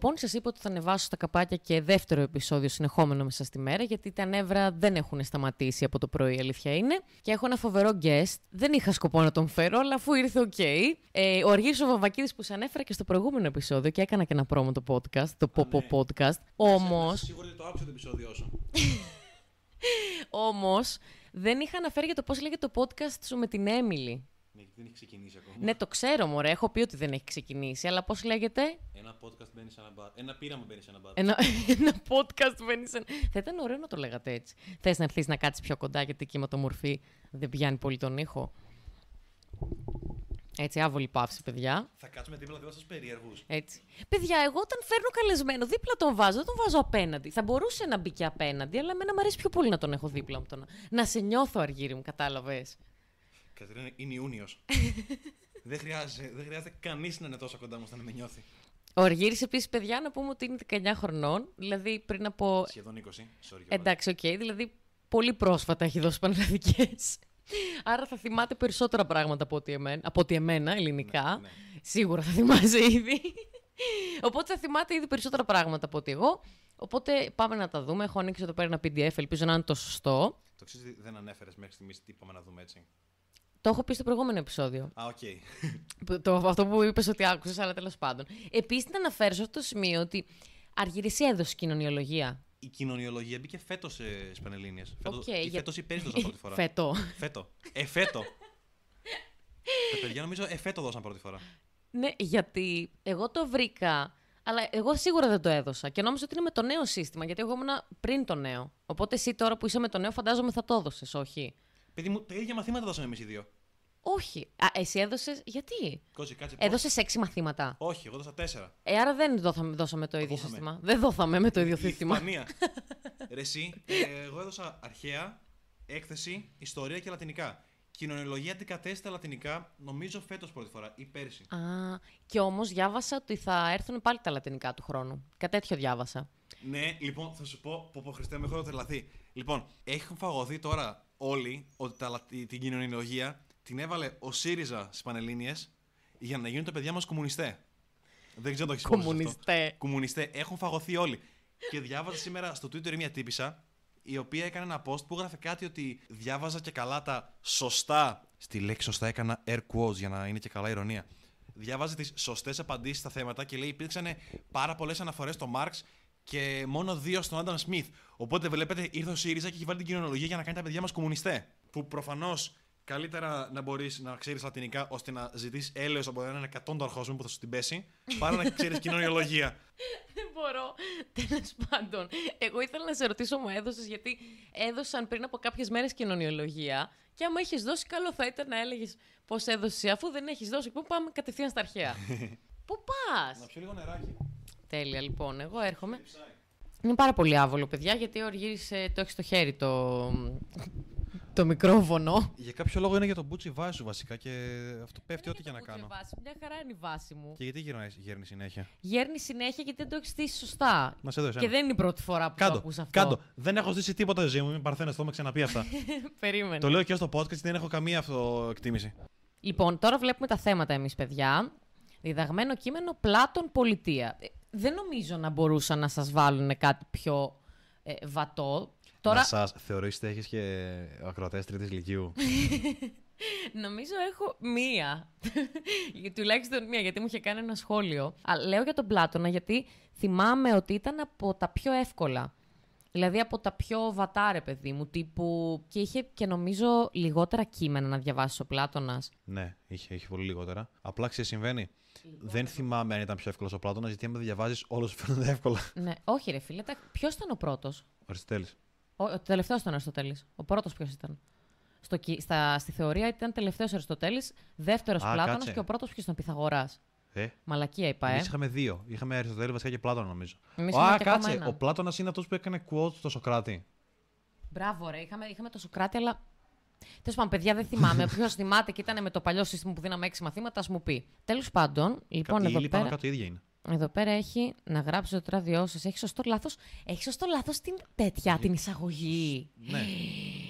Λοιπόν, σας είπα ότι θα ανεβάσω στα καπάκια και δεύτερο επεισόδιο συνεχόμενο μέσα στη μέρα, γιατί τα νεύρα δεν έχουν σταματήσει από το πρωί, η αλήθεια είναι. Και έχω ένα φοβερό guest. Δεν είχα σκοπό να τον φέρω, αλλά αφού ήρθε, οκ. Ε, ο Αργύρης ο Βαμβακίδης που σε ανέφερα και στο προηγούμενο επεισόδιο και έκανα και ένα promo το podcast, το Popo ναι. Podcast. Όμω. Σίγουρα το άκουσα το επεισόδιο σου. Όμως, δεν είχα αναφέρει για το πώς λέγεται το podcast σου με την Έμιλι. Ναι, γιατί δεν έχει ξεκινήσει ακόμα. Ναι, το ξέρω, μωρέ. Έχω πει ότι δεν έχει ξεκινήσει, αλλά πώς λέγεται; Ένα podcast μπαίνει σε ένα μπαρ. Ένα πείραμα μπαίνει σε ένα μπαρ. Ένα, ένα podcast μπαίνει σε. Θα ήταν ωραίο να το λέγατε έτσι. Θες να έρθεις να κάτσεις πιο κοντά, γιατί εκεί με το μορφή δεν πιάνει πολύ τον ήχο. Έτσι, άβολη παύση, παιδιά. Θα κάτσουμε δίπλα δίπλα στου περίεργου. Έτσι. Παιδιά, εγώ όταν φέρνω καλεσμένο, δίπλα τον βάζω, δεν τον βάζω απέναντι. Θα μπορούσε να μπει και απέναντι, αλλά εμένα μου αρέσει πιο πολύ να τον έχω δίπλα μου. Το να, να σε νιώθω, Αργύρι μου, κατάλαβες. Κατερίνα είναι Ιούνιος. δεν, χρειάζεται, δεν χρειάζεται κανείς να είναι τόσο κοντά μου ώστε να με νιώθει. Ο Αργύρης, επίσης, παιδιά, να πούμε ότι είναι 19 χρονών. Δηλαδή πριν από. Σχεδόν 20. Sorry, κιόλας. Εντάξει, οκ. δηλαδή πολύ πρόσφατα έχει δώσει πανελλαδικές. Άρα θα θυμάται περισσότερα πράγματα από ότι εμένα, από ότι εμένα ελληνικά. Ναι, ναι. Σίγουρα θα θυμάσαι ήδη. Οπότε θα θυμάται ήδη περισσότερα πράγματα από ότι εγώ. Οπότε πάμε να τα δούμε. Έχω ανοίξει εδώ πέρα ένα PDF, ελπίζω να είναι το σωστό. Το ξέρεις δεν ανέφερες μέχρι στιγμής τι είπαμε να δούμε έτσι; Το έχω πει στο προηγούμενο επεισόδιο. Α, οκ. Που- Το, αυτό που είπες ότι άκουσες, αλλά τέλος πάντων. Επίσης, να αναφέρω σε αυτό το σημείο ότι ο Αργύρης έδωσε κοινωνιολογία. Η κοινωνιολογία μπήκε φέτος στις Πανελλήνιες. Φέτο Οκ, ή για- φέτος ή πέρυσι δώσαν πρώτη φορά. Φέτος. Φέτος. Εφέτος. Τα παιδιά νομίζω εφέτος δώσαν πρώτη φορά. Ναι, γιατί εγώ το βρήκα, αλλά εγώ σίγουρα δεν το έδωσα. Και νόμιζα ότι είναι με το νέο σύστημα, γιατί εγώ ήμουν πριν το νέο. Οπότε εσύ τώρα που είσαι με το νέο, φαντάζομαι θα το έδωσες, όχι; Παιδί μου, τα ίδια μαθήματα δώσαμε εμείς οι δύο. Όχι. Α, εσύ έδωσε. Γιατί; Κότσι, κάτσε. πώς- Έδωσες έξι μαθήματα. Όχι, εγώ δώσα τέσσερα. Ε, άρα δεν δώσαμε, δώσαμε το ίδιο δώσαμε. σύστημα. Δεν δόθαμε με το ίδιο σύστημα. Λιθουανία. Ρε εσύ, ε, εγώ έδωσα αρχαία, έκθεση, ιστορία και λατινικά. Κοινωνιολογία αντικατέστητα λατινικά, νομίζω φέτος πρώτη φορά ή πέρσι. Α, και όμως διάβασα ότι θα έρθουν πάλι τα λατινικά του χρόνου. Κάτι τέτοιο διάβασα. Ναι, λοιπόν, θα σου πω, πω, πω Χριστέ, με έχω τρελαθεί. Λοιπόν, έχουν φαγωθεί τώρα όλοι ότι τα, λα- την κοινωνιολογία την έβαλε ο ΣΥΡΙΖΑ στις Πανελλήνιες για να γίνουν τα παιδιά μας κομμουνιστέ. Δεν ξέρω αν το έχεις Κομμουνιστέ. Κομμουνιστέ. Έχουν φαγωθεί όλοι. Και διάβαζα σήμερα στο Twitter μια τύπησα η οποία έκανε ένα post που έγραφε κάτι ότι διάβαζα και καλά τα σωστά. Στη λέξη σωστά έκανα air quotes για να είναι και καλά ηρωνία. Διάβαζε τις σωστές απαντήσεις στα θέματα και λέει υπήρξαν πάρα πολλές αναφορές στο Μάρξ και μόνο δύο στον Άνταμ Σμιθ. Οπότε βλέπετε ήρθε ο ΣΥΡΙΖΑ και έχει βάλει την κοινωνιολογία για να κάνει τα παιδιά μας κομμουνιστέ. Που προφανώς καλύτερα να μπορείς να ξέρεις λατινικά ώστε να ζητήσει έλεος από έναν εκατόντο αρχοσμό που θα σου την πέσει, παρά να ξέρεις κοινωνιολογία. Δεν μπορώ. Τέλος πάντων, εγώ ήθελα να σε ρωτήσω, μου έδωσες, γιατί έδωσαν πριν από κάποιες μέρες κοινωνιολογία. Και άμα έχεις δώσει, καλό θα ήταν να έλεγες πώ έδωσες, αφού δεν έχεις δώσει. Πού πάμε κατευθείαν στα αρχαία. Πού πας! Να πιω λίγο νεράκι. Τέλεια, λοιπόν, εγώ έρχομαι. Είναι πάρα πολύ άβολο, παιδιά, γιατί ο Αργύρης, ε, το έχει στο χέρι το, το μικρόφωνο. Για κάποιο λόγο είναι για τον μπούτσι βάση σου βασικά και αυτό πέφτει ό,τι και να κάνω. Βάση, μια χαρά είναι η βάση μου. Και γιατί γυρνάει γέρνει συνέχεια; Γέρνει συνέχεια γιατί δεν το έχεις στήσει σωστά. Να σε δω εσένα. Και δεν είναι η πρώτη φορά που το Κάντο, ακούς αυτό. κάντο. Δεν έχω ζήσει τίποτα ζωή μου. Μην παρθένες, το έχουμε ξαναπεί αυτά. Περίμενε. το λέω και στο podcast, δεν έχω καμία αυτοεκτίμηση. Λοιπόν, τώρα βλέπουμε τα θέματα εμείς, παιδιά. Διδαγμένο κείμενο Πλάτων Πολιτεία. Ε, Δεν νομίζω να μπορούσαν να σας βάλουν κάτι πιο ε, βατό. Τώρα, Να σας θεωρήσετε, έχεις και ακροατές τρίτης ηλικίου. νομίζω έχω μία. Τουλάχιστον μία, γιατί μου είχε κάνει ένα σχόλιο. Α, λέω για τον Πλάτωνα, γιατί θυμάμαι ότι ήταν από τα πιο εύκολα. Δηλαδή από τα πιο βατά, ρε παιδί μου, τύπου... Και είχε και νομίζω λιγότερα κείμενα να διαβάσεις ο Πλάτωνας. ναι, είχε, είχε πολύ λιγότερα. Απλά ξέρεις, συμβαίνει; Δεν θυμάμαι αν ήταν πιο εύκολος ο Πλάτωνας, γιατί άμα διαβάζεις, όλος σου φαίνονται εύκολα. Ναι, όχι ρε φίλε, ποιος ήταν ο πρώτος; Ο Αριστοτέλης. Ο, ο τελευταίος ήταν ο Αριστοτέλης. Ο πρώτος ποιος ήταν. Στο, κι- στα, στη θεωρία ήταν τελευταίος Αριστοτέλης, δεύτερος Α, Πλάτωνας κάτσε. και ο πρώτος ποιος ήταν Πυθαγοράς. Ε, Μαλακία είπα, ε. Εμεί είχαμε δύο. Είχαμε Αριστοτέλη βασικά και Πλάτωνα, νομίζω. Εμείς Α, είχαμε και ακόμα κάτσε. έναν. Ο Πλάτωνας είναι αυτός που έκανε quote στο Σοκράτη. Μπράβο, ρε. Είχαμε, είχαμε το Σοκράτη, αλλά. Τέλος πάντων, παιδιά, δεν θυμάμαι. Ποιος θυμάται και ήταν με το παλιό σύστημα που δίναμε έξι μαθήματα, ας μου πει. Τέλος πάντων, λοιπόν, Η εδώ ύλη πάνω πέρα, κάτω ίδια είναι. Εδώ πέρα έχει να γράψει το τράδιό σας. Έχει σωστό λάθος. Έχει σωστό λάθος την τέτοια, την εισαγωγή. Ναι.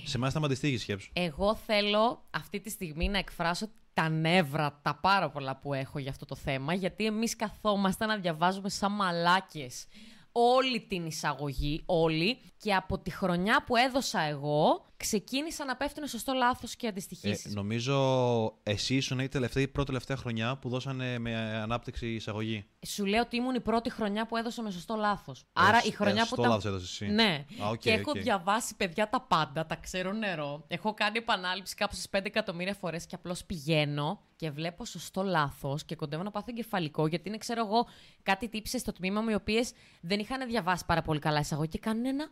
Σε εμάς ήταν αντιστοίχη σκέψου. Εγώ θέλω αυτή τη στιγμή να εκφράσω τα νεύρα, τα πάρα πολλά που έχω για αυτό το θέμα, γιατί εμείς καθόμαστε να διαβάζουμε σαν μαλάκες όλη την εισαγωγή, όλη, και από τη χρονιά που έδωσα εγώ, ξεκίνησα να πέφτουν σωστό λάθος και Ε, αντιστοιχήσεις. νομίζω εσύ ήσουν η τελευταία, η πρώτη τελευταία χρονιά που δώσανε με ανάπτυξη εισαγωγή. Σου λέω ότι ήμουν η πρώτη χρονιά που έδωσα με σωστό λάθος. Άρα η χρονιά που το ήταν... λάθος έδωσες εσύ. Ναι. Α, οκ, και έχω οκ. διαβάσει παιδιά τα πάντα, τα ξέρω νερό. Έχω κάνει επανάληψη κάπου στις 5 εκατομμύρια φορές και απλώς πηγαίνω και βλέπω σωστό λάθος και κοντεύω να πάθω εγκεφαλικό γιατί είναι, ξέρω εγώ, κάτι τύψες στο τμήμα μου οι οποίες δεν είχαν διαβάσει πάρα πολύ καλά εισαγωγή και κάνουν ένα. «Α,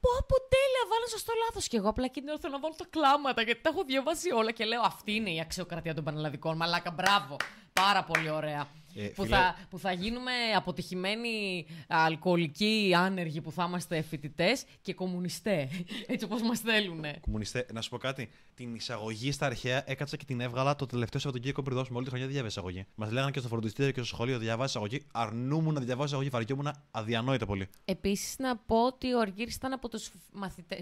Πω, πω, τέλεια, βάλω σωστό λάθος. Και εγώ απλά εκείνη την ώρα θέλω να βάλω τα κλάματα γιατί τα έχω διαβάσει όλα και λέω Αυτή είναι η αξιοκρατία των πανελλαδικών. Μαλάκα, μπράβο. Πάρα πολύ ωραία. Ε, που, φίλε- θα, που θα γίνουμε αποτυχημένοι αλκοολικοί άνεργοι που θα είμαστε φοιτητές και κομμουνιστέ. Έτσι όπως μας θέλουν. Κομμουνιστέ, να σου πω κάτι. Την εισαγωγή στα αρχαία έκατσα και την έβγαλα το τελευταίο Σαββατοκύριακο πριν δώσουμε όλη τη χρονιά δεν διάβασα εισαγωγή. Μας λέγανε και στο φροντιστήριο και στο σχολείο διαβάσει εισαγωγή. Αρνούμουν να διαβάσω εισαγωγή, βαριόμουν αδιανόητα πολύ. Επίσης, να πω ότι ο Αργύρης ήταν από τους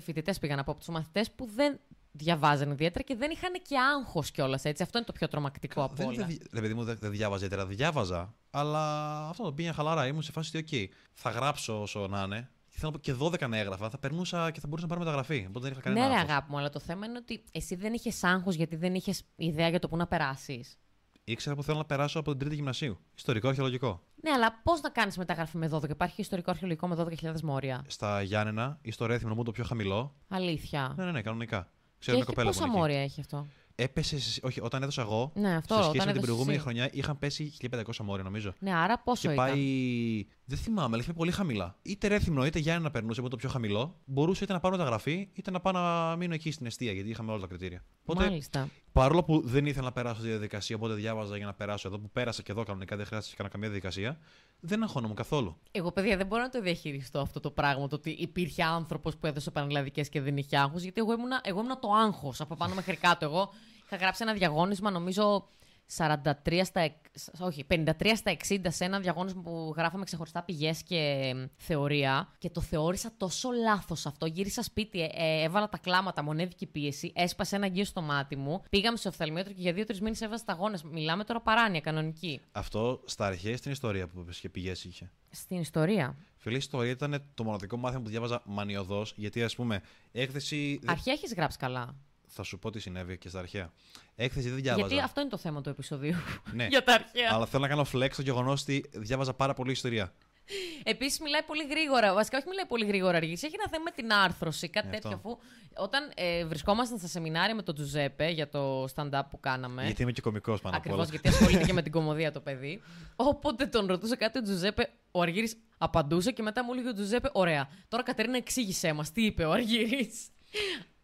φοιτητές, πήγα να πω, από τους μαθητές που δεν διαβάζανε ιδιαίτερα και δεν είχαν και άγχος κιόλας έτσι. Αυτό είναι το πιο τρομακτικό από Δεν, όλα. δεν, ρε παιδί μου, δεν, δεν διάβαζα ιδιαίτερα. Διάβαζα, αλλά αυτό το πήγαινε χαλαρά. Ήμουν σε φάση ότι, OK, θα γράψω όσο να είναι. Και θέλω να πω και 12 να έγραφα. Θα περνούσα και θα μπορούσα να πάρω μεταγραφή. Οπότε δεν είχα κανένα. Ναι, ρε άγχος. αγάπη μου, αλλά το θέμα είναι ότι εσύ δεν είχες άγχος γιατί δεν είχες ιδέα για το πού να περάσεις. Ήξερα που θέλω να περάσω από την τρίτη γυμνασίου. Ιστορικό, αρχαιολογικό. Ναι, αλλά πώς να κάνεις μεταγραφή με 12. Υπάρχει ιστορικό αρχαιολογικό με 12.000 μόρια. Στα Γιάννενα ή στο Ρέθυμνο μου το πιο χαμηλό. Αλήθεια. Ναι, ναι, ναι, κανονικά. Και Ξέρω μια έχει κοπέλα που πόσα είναι εκεί. μόρια έχει αυτό; Έπεσε. σε- Όχι, όταν έδωσα εγώ. Ναι, αυτό, σε όταν σχέση με την έδωσες προηγούμενη εσύ. χρονιά είχαν πέσει 1500 μόρια, νομίζω. Ναι, άρα πόσο και ήταν; πάει. Δεν θυμάμαι, αλλά είχε πολύ χαμηλά. Είτε Ρέθυμνο είτε Γιάννενα να περνούσε από το πιο χαμηλό. Μπορούσε είτε να πάρω μεταγραφή είτε να πάω να μείνω εκεί στην αιστεία γιατί είχαμε όλα τα κριτήρια. Οπότε Μάλιστα. Παρόλο που δεν ήθελα να περάσω τη διαδικασία, οπότε διάβαζα για να περάσω εδώ, που πέρασα και εδώ κανονικά, δεν χρειάζεται να κάνω καμία διαδικασία, δεν αγχώνομαι καθόλου. Εγώ, παιδιά, δεν μπορώ να το διαχειριστώ αυτό το πράγμα. Το ότι υπήρχε άνθρωπος που έδωσε πανελλαδικές και δεν είχε άγχος. Γιατί εγώ ήμουνα, εγώ ήμουνα το άγχος από πάνω μέχρι κάτω. Εγώ είχα γράψει ένα διαγώνισμα, νομίζω 43 στα, εξ- όχι, 53 στα 60 σε ένα διαγώνισμα που γράφαμε ξεχωριστά πηγές και μ, θεωρία. Και το θεώρησα τόσο λάθος αυτό. Γύρισα σπίτι, ε, ε, έβαλα τα κλάματα, μονέδικη πίεση, έσπασε ένα γκίο στο μάτι μου. Πήγαμε στο οφθαλμίατρο και για δύο-τρεις μήνες έβαζα σταγόνε. Μιλάμε τώρα παράνοια, κανονική. Αυτό στα αρχαία στην ιστορία που είπες και πηγές είχε; Στην ιστορία. Φίλε, η ιστορία ήταν το μοναδικό μάθημα που διάβαζα μανιωδώς, γιατί ας πούμε, έκθεση. δεν- Αρχαία έχεις γράψει καλά. Θα σου πω τι συνέβη και στα αρχαία. Έκθεση δεν διάβαζα. Γιατί αυτό είναι το θέμα του επεισοδίου. Ναι. Για τα αρχαία. Αλλά θέλω να κάνω flex το γεγονός ότι διάβαζα πάρα πολύ ιστορία. Επίσης, μιλάει πολύ γρήγορα. Βασικά, όχι μιλάει πολύ γρήγορα αργής. Έχει ένα θέμα με την άρθρωση, κάτι Ναι, τέτοιο. αυτό. Αφού όταν ε, βρισκόμασταν στα σεμινάρια με τον Τζουζέπε για το stand-up που κάναμε. Γιατί είμαι και κωμικός πάνω απ' Ακριβώς, όλα. γιατί ασχολείται και με την κομμωδία το παιδί. Όποτε τον ρωτούσε κάτι ο Τζουζέπε, ο Αργύρης απαντούσε και μετά μου έλεγε ο Τζουζέπε: Ωραία, τώρα Κατερίνα εξήγησέ μας τι είπε ο Αργύρης.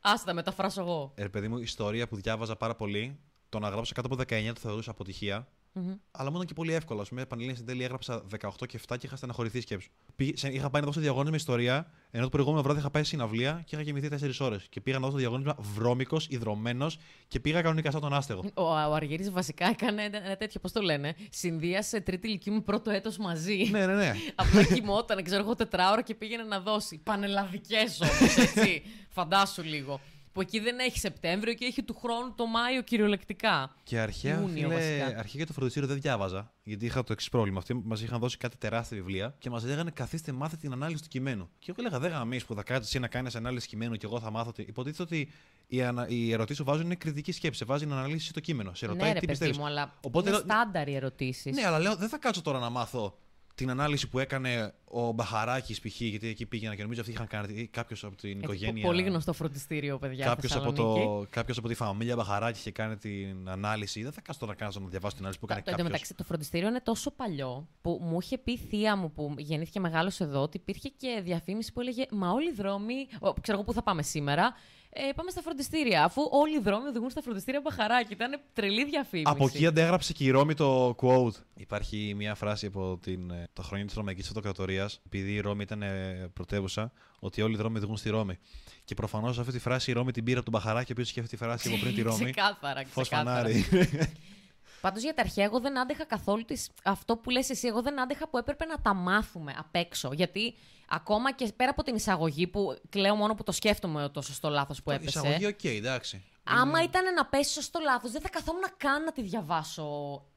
Άστα, μεταφράσω εγώ. Ε, παιδί μου, ιστορία που διάβαζα πάρα πολύ, το να γράψω κάτω από 19 το θεωρούσα αποτυχία. Μμμ. Αλλά μου ήταν και πολύ εύκολο. Α πούμε, Πανελλήνια στην τέλη έγραψα 18 και 7 και είχα στεναχωρηθεί σκέψου. Πήγε- σε- Είχα πάει να δώσω διαγώνισμα ιστορία, ενώ το προηγούμενο βράδυ είχα πάει σε συναυλία και είχα κοιμηθεί 4 ώρες. Και πήγα να δώσω διαγώνισμα βρώμικος, υδρωμένος και πήγα κανονικά σαν τον άστεγο. Ο, ο Αργύρης βασικά έκανε ένα ένα τέτοιο, πώς το λένε, συνδύασε τρίτη ηλικίου με πρώτο έτος μαζί. ναι, ναι, ναι. Απλά κοιμόταν, ξέρω εγώ, τετράωρα και πήγαινε να δώσει. Πανελλαδικές όμως, έτσι. Φαντάσου λίγο. Που εκεί δεν έχει Σεπτέμβριο και έχει του χρόνου το Μάιο κυριολεκτικά. Και αρχαία, Ιούνιο, φίλε, βασικά. αρχαία για το φροντιστήριο δεν διάβαζα. Γιατί είχα το εξής πρόβλημα. Αυτοί μας είχαν δώσει κάτι τεράστια βιβλία και μας λέγανε καθίστε μάθετε την ανάλυση του κειμένου. Και εγώ έλεγα δεν γαμείς που θα κάτσεις εσύ να κάνεις ανάλυση κειμένου και εγώ θα μάθω. ότι-» Υποτίθεται ότι οι, ανα... οι ερωτήσεις που βάζουν είναι κριτική σκέψη. Σε βάζει να αναλύσεις το κείμενο. Σε ρωτάει ναι, ρε τι παιδί πιστεύεις; μου, αλλά Οπότε είναι λέω- στάνταρ οι ερωτήσεις. Ναι, αλλά λέω δεν θα κάτσω τώρα να μάθω την ανάλυση που έκανε ο Μπαχαράκης π.χ. Γιατί εκεί πήγαινα και νομίζω αυτοί είχαν κάνει κάποιος από την οικογένεια. Πολύ γνωστό φροντιστήριο, παιδιά. Κάποιος από, Θεσσαλονίκη. το, κάποιος από τη φαμίλια Μπαχαράκη είχε κάνει την ανάλυση. Δεν θα κάτσω τώρα να κάνω να διαβάσω την ανάλυση που Το, έκανε το, κάποιος. εντωμεταξύ, το φροντιστήριο είναι τόσο παλιό που μου είχε πει η θεία μου που γεννήθηκε μεγάλος εδώ ότι υπήρχε και διαφήμιση που έλεγε Μα όλοι οι δρόμοι. ο, ξέρω εγώ πού θα πάμε σήμερα. Ε, πάμε στα φροντιστήρια. Αφού όλοι οι δρόμοι οδηγούν στα φροντιστήρια Μπαχαράκη. Ήταν τρελή διαφήμιση. Από εκεί αντέγραψε και η Ρώμη το quote. Υπάρχει μια φράση από την, ε, τα χρόνια της Ρωμαϊκής Αυτοκρατορίας, επειδή η Ρώμη ήταν ε, πρωτεύουσα, ότι όλοι οι δρόμοι οδηγούν στη Ρώμη. Και προφανώς αυτή τη φράση η Ρώμη την πήρε από τον Μπαχαράκη, ο οποίος είχε αυτή τη φράση από πριν τη Ρώμη. Ξεκάθαρα, Φως ξεκάθαρα. φανάρι. Πάντως για τα αρχαία, εγώ δεν άντεχα καθόλου τις... αυτό που λες εσύ. Εγώ δεν άντεχα που έπρεπε να τα μάθουμε απ' έξω. Γιατί ακόμα και πέρα από την εισαγωγή που κλαίω μόνο που το σκέφτομαι το σωστό λάθος που Η έπεσε. εισαγωγή, οκ, εντάξει. Άμα ήταν να πέσει σωστό λάθος, δεν θα καθόμουν καν να τη διαβάσω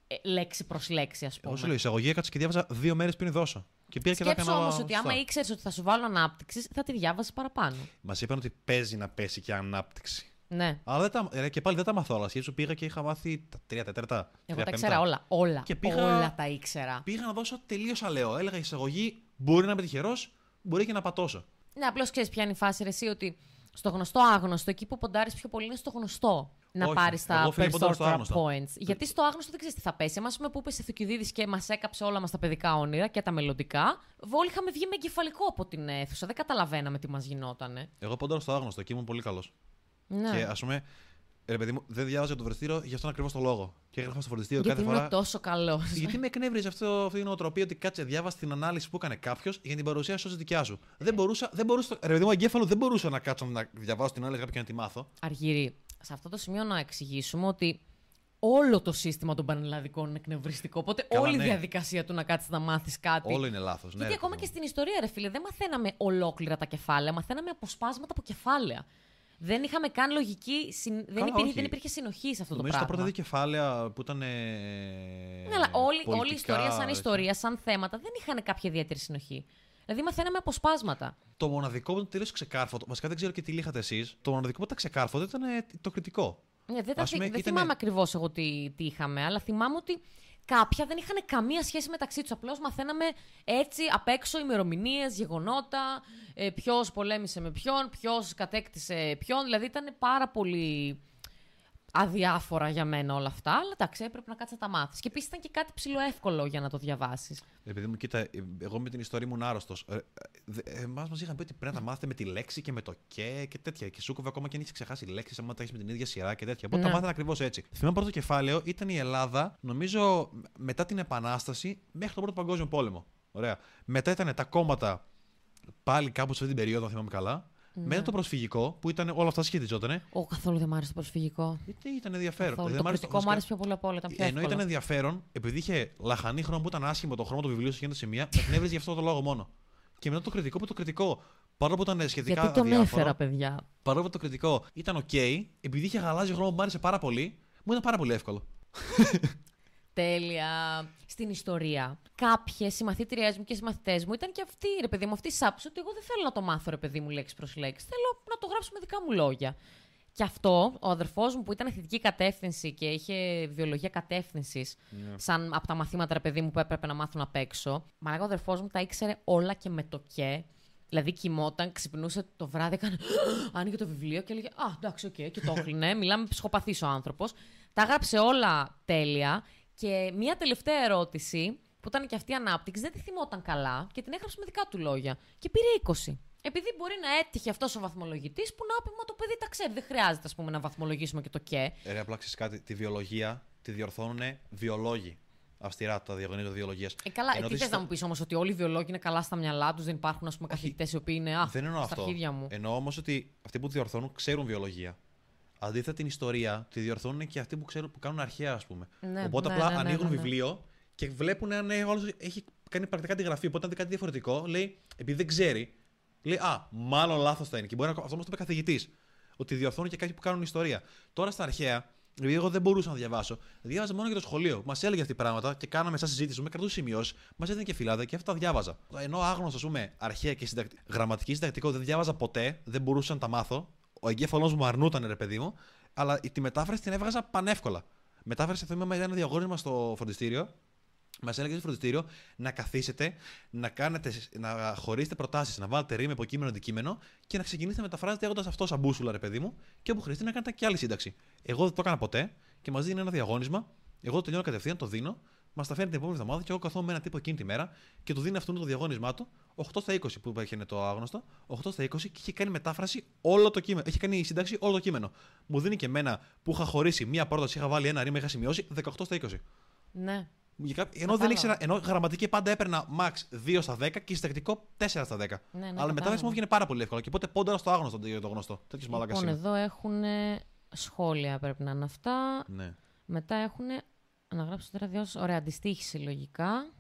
ε, λέξη προς λέξη, ας πούμε. Εγώ σου λέω, εισαγωγή έκατσα και διάβαζα δύο μέρες πριν δώσω. Και πήγα και τα Σκέψου έκανα. όμως ότι άμα σωστά. ήξερες ότι θα σου βάλω ανάπτυξη, θα τη διάβασε παραπάνω. Μας είπαν ότι παίζει να πέσει και ανάπτυξη. Ναι. Αλλά δεν τα, ε, και πάλι δεν τα μαθώ όλα. Σκέψου πήγα και είχα μάθει τα τρία τέταρτα. Εγώ τρία τα πέμπτα. ήξερα όλα. Όλα. Και πήγα- Όλα τα ήξερα. Πήγα να δώσω τελείως αλέω. Έλεγα εισαγωγή, μπορεί να είμαι τυχερός, μπορεί και να πατώσω. Ναι, απλώς ξέρεις ποια είναι η φάση, ρε, εσύ, ότι στο γνωστό άγνωστο, εκεί που ποντάρεις πιο πολύ είναι στο γνωστό. Να Όχι, πάρεις τα εγώ, φίλε, ποντάρω στο περισσότερα άγνωστο. points. Γιατί στο άγνωστο δεν ξέρεις τι θα πέσει. Εμάς που είπε Θουκυδίδης και μας έκαψε όλα μας τα παιδικά όνειρα και τα μελλοντικά, όλοι είχαμε βγει με εγκεφαλικό από την αίθουσα. Δεν καταλαβαίναμε τι μας γινότανε. Εγώ ποντάρω στο άγνωστο και ήμουν πολύ καλός. Ναι. Και ας πούμε, ρε παιδί μου, δεν διάβαζα το φροντιστήριο για αυτόν ακριβώς το λόγο. Και έγραφα στο φροντιστήριο Γιατί κάθε ήμουν φορά. τόσο καλός. Γιατί με εκνεύριζε αυτό, αυτή η νοοτροπία ότι κάτσε διάβασε την ανάλυση που έκανε κάποιος για την παρουσίαση ως δικιά σου. Δεν μπορούσα, δεν μπορούσα, ρε παιδί μου, εγκέφαλο δεν μπορούσα να κάτσω να διαβάσω την ανάλυση κάποια και να τη μάθω. Αργυρή. Σε αυτό το σημείο να εξηγήσουμε ότι όλο το σύστημα των πανελλαδικών είναι εκνευριστικό. Οπότε Καλά, όλη η ναι. διαδικασία του να κάτσεις να μάθεις κάτι. Όλο είναι λάθος. Ναι, Γιατί ρε ακόμα παιδί και μου. στην ιστορία, ρε φίλε, δεν μαθαίναμε ολόκληρα τα κεφάλαια, μαθαίναμε αποσπάσματα από κεφάλαια. Δεν είχαμε καν λογική. συν- Δεν, Καλά, υπήρχε, όχι. δεν υπήρχε συνοχή σε αυτό Νομίζω το τα πράγμα. πρώτα δύο κεφάλαια που ήταν. Ε, Ναι, αλλά όλη, όλη η πολιτικά, ιστορία, σαν έτσι. ιστορία, σαν θέματα, δεν είχαν κάποια ιδιαίτερη συνοχή. Δηλαδή, μαθαίναμε αποσπάσματα. Το μοναδικό που ήταν τελείω ξεκάρφωτο, βασικά δεν ξέρω και τι λύχατε εσείς, το μοναδικό που ήταν ξεκάρφωτο ήταν ε, το κριτικό. Ναι, δεν τα Ας θυ- πούμε, δεν ήτανε- θυμάμαι ακριβώς εγώ τι, τι είχαμε, αλλά θυμάμαι ότι κάποια δεν είχαν καμία σχέση μεταξύ τους. Απλώς μαθαίναμε έτσι απ' έξω ημερομηνίες, γεγονότα, ε, ποιος πολέμησε με ποιον, ποιος κατέκτησε ποιον. Δηλαδή ήταν πάρα πολύ αδιάφορα για μένα όλα αυτά, αλλά εντάξει, έπρεπε να κάτσει να τα μάθεις. Και επίσης ήταν και κάτι ψηλό εύκολο για να το διαβάσεις. Επειδή μου, κοίτα, ε, εγώ με την ιστορία ήμουν άρρωστος. Εμάς μας είχαν πει ότι πρέπει να τα μάθετε με τη λέξη και με το και και τέτοια. Και σου κόβε ακόμα και αν έχεις ξεχάσει λέξεις, άμα τα έχεις με την ίδια σειρά και τέτοια. Οπότε Ναι. τα μάθανε ακριβώς έτσι. Θυμάμαι πρώτο κεφάλαιο ήταν η Ελλάδα, νομίζω μετά την Επανάσταση μέχρι τον Πρώτο Παγκόσμιο Πόλεμο. Ωραία. Μετά ήταν τα κόμματα πάλι κάπου σε αυτή την περίοδο, αν θυμάμαι καλά. Ναι. Μετά το προσφυγικό, που ήταν όλα αυτά σχετιζότανε. Ο καθόλου δεν μ' άρεσε το προσφυγικό. Γιατί ήταν ενδιαφέρον. Καθόλου. Δεν Το μ' άρεσε κριτικό μου βασικά- άρεσε πιο πολύ από όλα. Ήταν πιο Ενώ εύκολο. ήταν ενδιαφέρον, επειδή είχε λαχανή χρώμα που ήταν άσχημο το χρώμα του βιβλίου σε γίνεται σημεία, με εκνεύριζε γι' αυτό το λόγο μόνο. Και μετά το κριτικό που το κριτικό, παρόλο που ήταν σχετικά Γιατί τον αδιάφορο, έφερα, παιδιά. παρόλο που το κριτικό ήταν OK, επειδή είχε γαλάζιο χρώμα που μου άρεσε πάρα πολύ, μου ήταν πάρα πολύ εύκολο. Τέλεια. Στην ιστορία. Κάποιες συμμαθήτριές μου και συμμαθητές μου ήταν και αυτοί, ρε παιδί μου, αυτής της άποψης ότι εγώ δεν θέλω να το μάθω, ρε παιδί μου, λέξη προς λέξη. Θέλω να το γράψω με δικά μου λόγια. Και αυτό, ο αδερφός μου που ήταν θετική κατεύθυνση και είχε βιολογία κατεύθυνσης, σαν από τα μαθήματα, ρε παιδί μου, που έπρεπε να μάθουν απ' έξω. Μα ο αδερφός μου τα ήξερε όλα και με το και. Δηλαδή κοιμόταν, ξυπνούσε το βράδυ, έκανε. Άνοιγε το βιβλίο και έλεγε Α, εντάξει, οκ, και το έκλεινε. Μιλάμε ψυχοπαθής ο άνθρωπος. Τα έγραψε όλα τέλεια. Και μία τελευταία ερώτηση, που ήταν και αυτή η ανάπτυξη, δεν τη θυμόταν καλά και την έγραψε με δικά του λόγια. Και πήρε 20. Επειδή μπορεί να έτυχε αυτός ο βαθμολογητής που να πει Μα το παιδί τα ξέρει, δεν χρειάζεται ας πούμε, να βαθμολογήσουμε και το και. Ε, Ρε, απλά ξέρεις κάτι, τη βιολογία τη διορθώνουν βιολόγοι. Αυστηρά τα διαγωνίζοντα βιολογίας. Ε, καλά, τι θες να μου πεις όμως ότι όλοι οι βιολόγοι είναι καλά στα μυαλά τους, δεν υπάρχουν καθηγητές οι οποίοι είναι. Α, Δεν εννοώ στα αυτό. αρχίδια μου. Εννοώ όμως ότι αυτοί που διορθώνουν ξέρουν βιολογία. Αντίθετα την ιστορία τη διορθώνουν και αυτοί που, ξέρουν, που κάνουν αρχαία, ας πούμε. Ναι, Οπότε ναι, απλά ναι, ναι, ανοίγουν ναι, ναι. βιβλίο και βλέπουν αν ε, ο άλλος έχει κάνει πρακτικά τη γραφή. Οπότε αν δει κάτι διαφορετικό, λέει, επειδή δεν ξέρει, λέει Α, μάλλον λάθος θα είναι. Και μπορεί να αυτό μα το είπε καθηγητής. Ότι διορθώνουν και κάποιοι που κάνουν ιστορία. Τώρα στα αρχαία, επειδή εγώ δεν μπορούσα να διαβάσω, διάβαζα μόνο για το σχολείο. Μας έλεγε αυτή πράγματα και κάναμε σαν συζήτηση, με κρατούσε σημειώσεις, μας έδινε και φυλάδα και αυτά τα διάβαζα. Ενώ άγνωστος, ας πούμε, αρχαία και συντακ... γραμματική συντακτικό δεν διάβαζα ποτέ, δεν μπορούσα να τα μάθω. Ο εγκέφαλός μου αρνούταν, ρε παιδί μου, αλλά τη μετάφραση την έβγαζα πανεύκολα. Μετάφραση θυμάμαι ήταν ένα διαγώνισμα στο φροντιστήριο Μας έλεγε στο φροντιστήριο να καθίσετε, να, κάνετε, να χωρίσετε προτάσεις, να βάλετε ρήμα, υποκείμενο, αντικείμενο και να ξεκινήσετε να μεταφράζετε έχοντας αυτό σαν μπούσουλα, ρε παιδί μου, και όπου χρειαστεί να κάνετε και άλλη σύνταξη. Εγώ δεν το έκανα ποτέ και μας δίνει ένα διαγώνισμα. Εγώ το τελειώνω κατευθείαν, το δίνω, μας τα φέρνει την επόμενη εβδομάδα και εγώ καθόμαι με ένα τύπο εκείνη τη μέρα και του δίνει αυτόν το διαγώνισμά του 8 στα 20 που είχε το άγνωστο, 8 στα 20 και είχε κάνει μετάφραση όλο το κείμενο. Έχει κάνει σύνταξη όλο το κείμενο. Μου δίνει και εμένα που είχα χωρίσει μία πρόταση, είχα βάλει ένα ρήμα, είχα σημειώσει 18 στα 20. Ναι. Για κά- Ενώ δεν Κατάλαβα. ήξερα, ενώ γραμματική πάντα έπαιρνα max 2 στα 10 και συντακτικό 4 στα 10. ναι, Αλλά κατάλαβα. μετάφραση μου βγαίνει πάρα πολύ εύκολα. Και οπότε πόνταρα στο άγνωστο για το γνωστό. Τέτοιος μαλάκα Λοιπόν, είναι. εδώ έχουν σχόλια πρέπει να είναι αυτά. Ναι. Μετά έχουν αναγράψει τώρα δύο. Ωραία, αντιστοίχηση λογικά.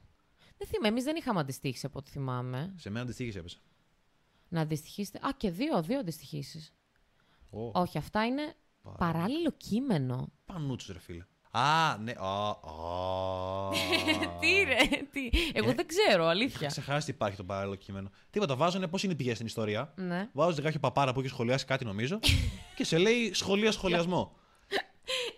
Δεν θυμάμαι, εμείς δεν είχαμε αντιστοίχηση από ό,τι θυμάμαι. Σε μένα αντιστοίχηση έπεσε. Να αντιστοιχίσετε. Α, και δύο, δύο αντιστοιχήσει. Ω, Όχι, αυτά είναι Παράλληλο κείμενο. Πανούτσους, ρε φίλε. Α, ναι. Α, α. τι ρε, τι. Εγώ Ε, δεν ξέρω, Είχα αλήθεια. ξεχάσει τι υπάρχει το παράλληλο κείμενο. Τίποτα, βάζουν πώς είναι οι πηγές στην ιστορία. Ναι. Βάζουν κάποιο παπάρα που έχει σχολιάσει κάτι, νομίζω, και σε λέει σχολεία σχολιασμό.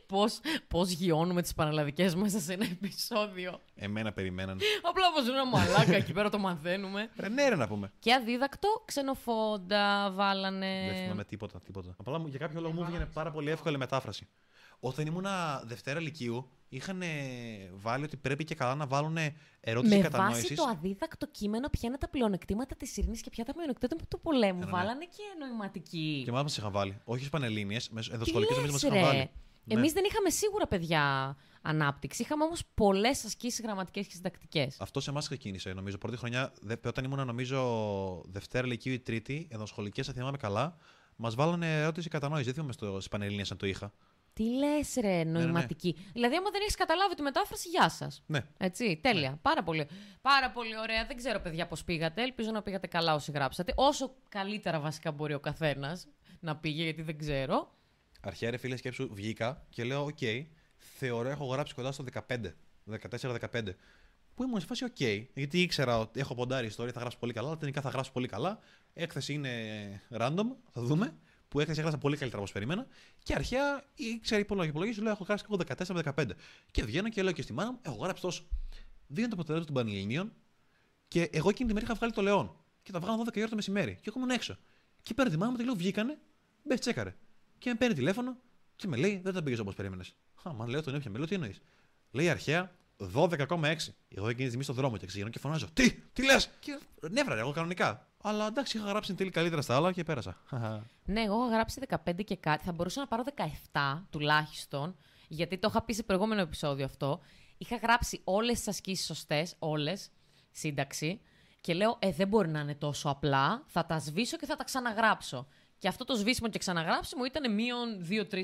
Πώς, πώς γιώνουμε τις παραλλαδικές μέσα σε ένα επεισόδιο. Εμένα περιμένανε. Απλά πως ένα μαλάκα εκεί πέρα το μαθαίνουμε. Ρε, ναι, ρε να πούμε. Και αδίδακτο, ξενοφόντα βάλανε. Δεν θυμάμαι τίποτα. τίποτα. Απλά μου- για κάποιο λόγο μου έβγαινε πάρα πολύ εύκολη μετάφραση. Όταν ήμουνα Δευτέρα Λυκείου, είχαν βάλει ότι πρέπει και καλά να βάλουν ερώτηση Με κατανόηση. βάση το αδίδακτο κείμενο, ποια είναι τα πλεονεκτήματα της ειρήνης και ποια τα μειονεκτήματα του πολέμου. ναι, ναι. Βάλανε και νοηματική. Και εμά μας είχαν βάλει. Όχι στις Πανελλήνιες, Τι ενδοσχολικέ νομίζω μας λες, είχαν ρε; βάλει. Ναι. Εμείς δεν είχαμε σίγουρα παιδιά ανάπτυξη. Είχαμε όμως πολλές ασκήσεις γραμματικές και συντακτικές. Αυτό σε εμάς ξεκίνησε, νομίζω. Πρώτη χρονιά, δε, όταν ήμουν, νομίζω, Δευτέρα Λυκείου ή Τρίτη, ενδοσχολικέ, αν θυμάμαι καλά, μας βάλανε ερώτηση κατανόηση. Δεν θυμάμαι στο- στι Πανελλήνιε αν το είχα. Τι λες, ρε, ναι. νοηματική. Δηλαδή, άμα δεν έχεις καταλάβει τη μετάφραση, γεια σας. Ναι. Έτσι, τέλεια. Ναι. Πάρα πολύ. Πάρα πολύ ωραία. Δεν ξέρω, παιδιά, πώς πήγατε. Ελπίζω να πήγατε καλά όσοι γράψατε. Όσο καλύτερα βασικά μπορεί ο καθένας να πήγε, γιατί δεν ξέρω. Αρχαία, ρε φίλε, σκέψου, βγήκα και λέω: Οκ, θεωρώ έχω γράψει κοντά στο 15, 14-15. Που ήμουν σε φάση οκ, γιατί ήξερα ότι έχω ποντάρει ιστορία, θα γράψω πολύ καλά, τελικά θα γράψω πολύ καλά. Έκθεση είναι random, θα δούμε. Που έκθεση έγραψα πολύ καλύτερα απ' ό,τι περίμενα. Και αρχαία είχα υπολογίσει, υπολογίσει, λέω: Έχω γράψει και εγώ 14-15. Και βγαίνω και λέω και στη μάνα μου: Έχω γράψει τόσο. Δίνω το αποτέλεσμα των Πανελληνίων και εγώ εκείνη τη μέρα είχα βγάλει το Λεόν. Και τα βγάλω 12 η ώρα το μεσημέρι. Και εγώ ήμουν έξω. Και παίρνω τη μάνα μου και λέω: Βγήκανε, μπες τσέκαρε. Και με παίρνει τηλέφωνο και με λέει: Δεν τα πήγες όπως περίμενες. Α, μα λέω τον έπια, με λέω τι εννοείς. Λέει αρχαία 12,6. Εγώ εκείνη τη στιγμή στο δρόμο και ξηγαίνω και φωνάζω: Τι, τι λες! Και νεύρα, ρε, εγώ κανονικά. Αλλά εντάξει, είχα γράψει εν τέλει καλύτερα στα άλλα και πέρασα. Ναι, εγώ είχα γράψει 15 και κάτι. Θα μπορούσα να πάρω 17 τουλάχιστον, γιατί το είχα πει σε προηγούμενο επεισόδιο αυτό. Είχα γράψει όλες τις ασκήσεις σωστές, όλες, σύνταξη. Και λέω, Ε, δεν μπορεί να είναι τόσο απλά. Θα τα σβήσω και θα τα ξαναγράψω. Και αυτό το σβήσιμο και ξαναγράψιμο ήταν μείον 2-3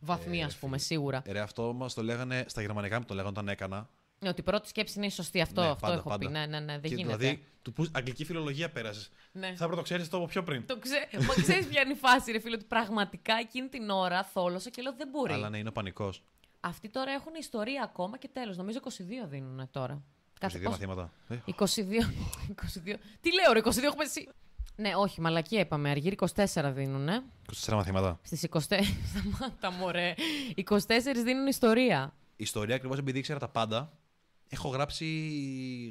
βαθμοί, Ε, ας πούμε, σίγουρα. Ρε, αυτό μας το λέγανε στα γερμανικά μου το λέγανε όταν έκανα. Ναι, ότι η πρώτη σκέψη είναι η σωστή. Αυτό, Ναι, αυτό πάντα, έχω πάντα. πει. Ναι, ναι, ναι, δεν Και γίνεται. Δηλαδή, του που αγγλική φιλολογία πέρασες. Ναι. Θα έπρεπε να το ξέρεις το από πιο πριν. Το ξέ... Μα ξέρεις ποια είναι η φάση, ρε φίλε, ότι πραγματικά εκείνη την ώρα θόλωσα και λέω δεν μπορεί. Αλλά ναι, είναι ο πανικός. Αυτοί τώρα έχουν ιστορία ακόμα και τέλος. Νομίζω 22 δίνουν τώρα. 22 πώς- μαθήματα. Ε, 22. 22. Τι λέω, ρε, 22 έχουμε εσύ. Ναι, όχι, μαλακία είπαμε. Αργύρι 24 δίνουν. 24 μαθήματα. Στις 24. Σταμάτα, μωρέ. 24 δίνουν ιστορία. Ιστορία ακριβώς επειδή ήξερα τα πάντα. Έχω γράψει.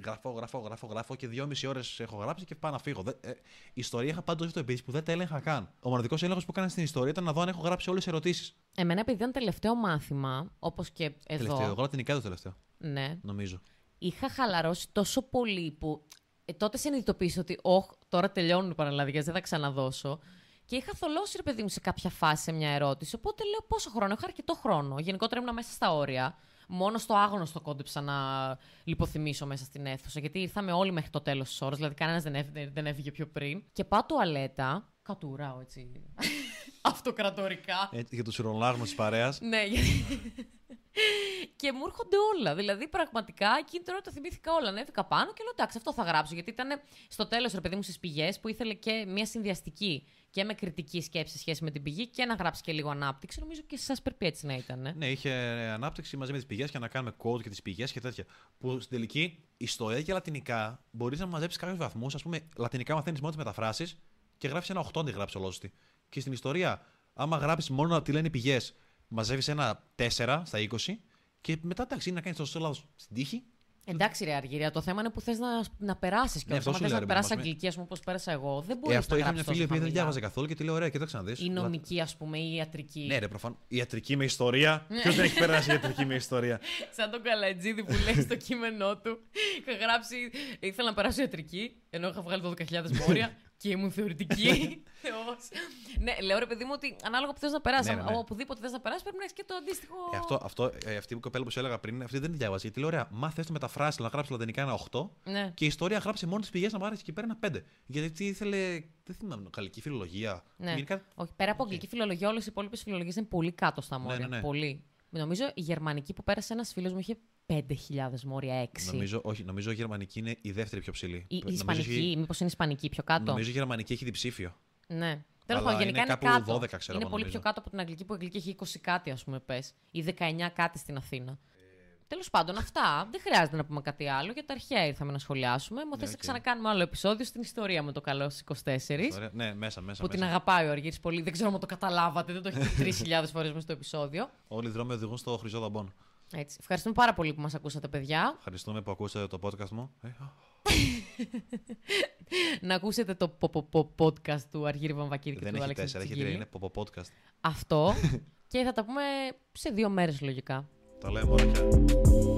Γράφω, γράφω, γράφω, γράφω και δυόμιση ώρες έχω γράψει και πάω να φύγω. Δεν- ε, ιστορία είχα πάντως το επίσης που δεν τα έλεγχα καν. Ο μοναδικός έλεγχος που έκανα στην ιστορία ήταν να δω αν έχω γράψει όλες τις ερωτήσεις. Εμένα, επειδή ήταν τελευταίο μάθημα, όπως και εδώ. Τελευταίο. Εγώ λατινικά το τελευταίο. Ναι. Νομίζω. είχα χαλαρώσει τόσο πολύ που ε, τότε συνειδητοποίησα ότι όχ, τώρα τελειώνουν οι παραλλαδικές, δεν θα ξαναδώσω. Και είχα θολώσει ρε παιδί μου σε κάποια φάση σε μια ερώτηση. Οπότε λέω πόσο χρόνο, είχα αρκετό χρόνο. Γενικότερα ήμουν μέσα στα όρια. Μόνο στο άγνωστο κόντεψα να λιποθυμίσω μέσα στην αίθουσα. Γιατί ήρθαμε όλοι μέχρι το τέλος της ώρας, δηλαδή κανένας δεν, έφυγε, δεν έφυγε πιο πριν. Και πάω τουαλέτα. Κατουράω έτσι. Αυτοκρατορικά. Ε, για τους ουρολάγνου της παρέας. Ναι, γιατί. Και μου έρχονται όλα. Δηλαδή, πραγματικά εκείνη την ώρα τα θυμήθηκα όλα. Ανέβηκα πάνω και λέω: Εντάξει, αυτό θα γράψω. Γιατί ήταν στο τέλος, ρε παιδί μου, στις πηγές που ήθελε και μια συνδυαστική και με κριτική σκέψη σε σχέση με την πηγή και να γράψει και λίγο ανάπτυξη. Νομίζω και σε εσά πρέπει έτσι να ήταν. Ε; Ναι, είχε ανάπτυξη μαζί με τις πηγές και να κάνουμε quote και τις πηγές και τέτοια. Που στην τελική ιστορία και λατινικά μπορείς να μαζέψεις κάποιους βαθμούς. Α πούμε, λατινικά μαθαίνεις μόνο τις μεταφράσεις και γράφεις ένα 8 αν δεν γράψει ολόσωτη. Και στην ιστορία, άμα γράψεις μόνο τι λένε οι πηγές, μαζεύεις ένα 4 στα 20 και μετά εντάξει είναι να κάνεις το σωστό λάθος στην τύχη. Εντάξει, ρε Αργυρία, το θέμα είναι που θες να, να περάσεις και Ναι, όχι. αυτό Αν σου θες λέω, να ρε, περάσεις παιδί μου, αγγλική, α πούμε, όπως πέρασα εγώ, δεν μπορείς Ε, να αυτό είχα μια γράψεις φίλη που τόσο δεν χαμηλά. διάβαζε καθόλου και τη λέω: Ωραία, κοίταξε να δεις. Η νομική, ας πούμε, ή η ιατρική. Ναι, ρε, προφανώς. Ιατρική με ιστορία. Ποιος δεν έχει περάσει ιατρική με ιστορία; Σαν τον Καλατζίδη που λέει στο κείμενό του. Είχα γράψει. Ήθελα να περάσω ιατρική, ενώ είχα βγάλει 12.000 μόρια και ήμουν θεωρητική. Θεός. ναι, λέω ρε παιδί μου ότι ανάλογα που θες να περάσεις. Ναι, ναι, ναι. Οπουδήποτε θες να περάσεις, πρέπει να έχεις και το αντίστοιχο. Ε, αυτό, αυτό, ε, αυτή η κοπέλα που σου έλεγα πριν, αυτή δεν τη διάβαζε. Γιατί λέω: Ωραία, μάθε το μεταφράσεις, να γράψεις λατινικά ένα 8 Ναι. και η ιστορία γράψει μόνο τι πηγές να πάρεις εκεί πέρα ένα 5. Γιατί τι ήθελε. Δεν θυμάμαι, γαλλική φιλολογία. Ναι. Γενικά, Όχι, πέρα από αγγλική φιλολογία, όλες οι υπόλοιπες φιλολογίες είναι πολύ κάτω στα μόρια. ναι, ναι. Πολύ. Νομίζω η γερμανική που πέρασε ένας φίλος μου είχε 5.000 μόρια, 6. νομίζω, όχι, νομίζω η γερμανική είναι η δεύτερη πιο ψηλή. Η, η Νομίζω ισπανική, έχει- μήπως είναι ισπανική πιο κάτω; Νομίζω η γερμανική έχει διψήφιο. Ναι. Τέλος Αλλά πάντων, γενικά είναι είναι, κάπου κάτω. 12, ξέρω είναι εγώ, πολύ νομίζω. πιο κάτω από την Αγγλική που η Αγγλική έχει 20 κάτι, ας πούμε, πες. Ή 19 κάτι στην Αθήνα. Τέλος πάντων, αυτά. Δεν χρειάζεται να πούμε κάτι άλλο. Για τα αρχαία ήρθαμε να σχολιάσουμε. Μου θες Ναι, να οκ. ξανακάνουμε άλλο επεισόδιο στην ιστορία με το καλό στις 24. Ωραία. Ναι, μέσα, μέσα. Που την μέσα. αγαπάει ο Αργύρης πολύ. Δεν ξέρω αν το καταλάβατε. Δεν το έχετε πει 3.000 φορές μέσα στο επεισόδιο. Όλοι οι δρόμοι οδηγούν στο Χρυσό Δαμπόν. Έτσι. Ευχαριστούμε πάρα πολύ που μας ακούσατε, παιδιά. Ευχαριστούμε που ακούσατε το podcast μου. Ε, α, να ακούσετε το πο- πο- πο- podcast του Αργύρη Βαμβακύρη και δεν του έχει Αλέξη τέσσερα, έχει τρία. Είναι ποπο podcast. Αυτό. και θα τα πούμε σε δύο μέρες λογικά. Τα λέμε όλα πια.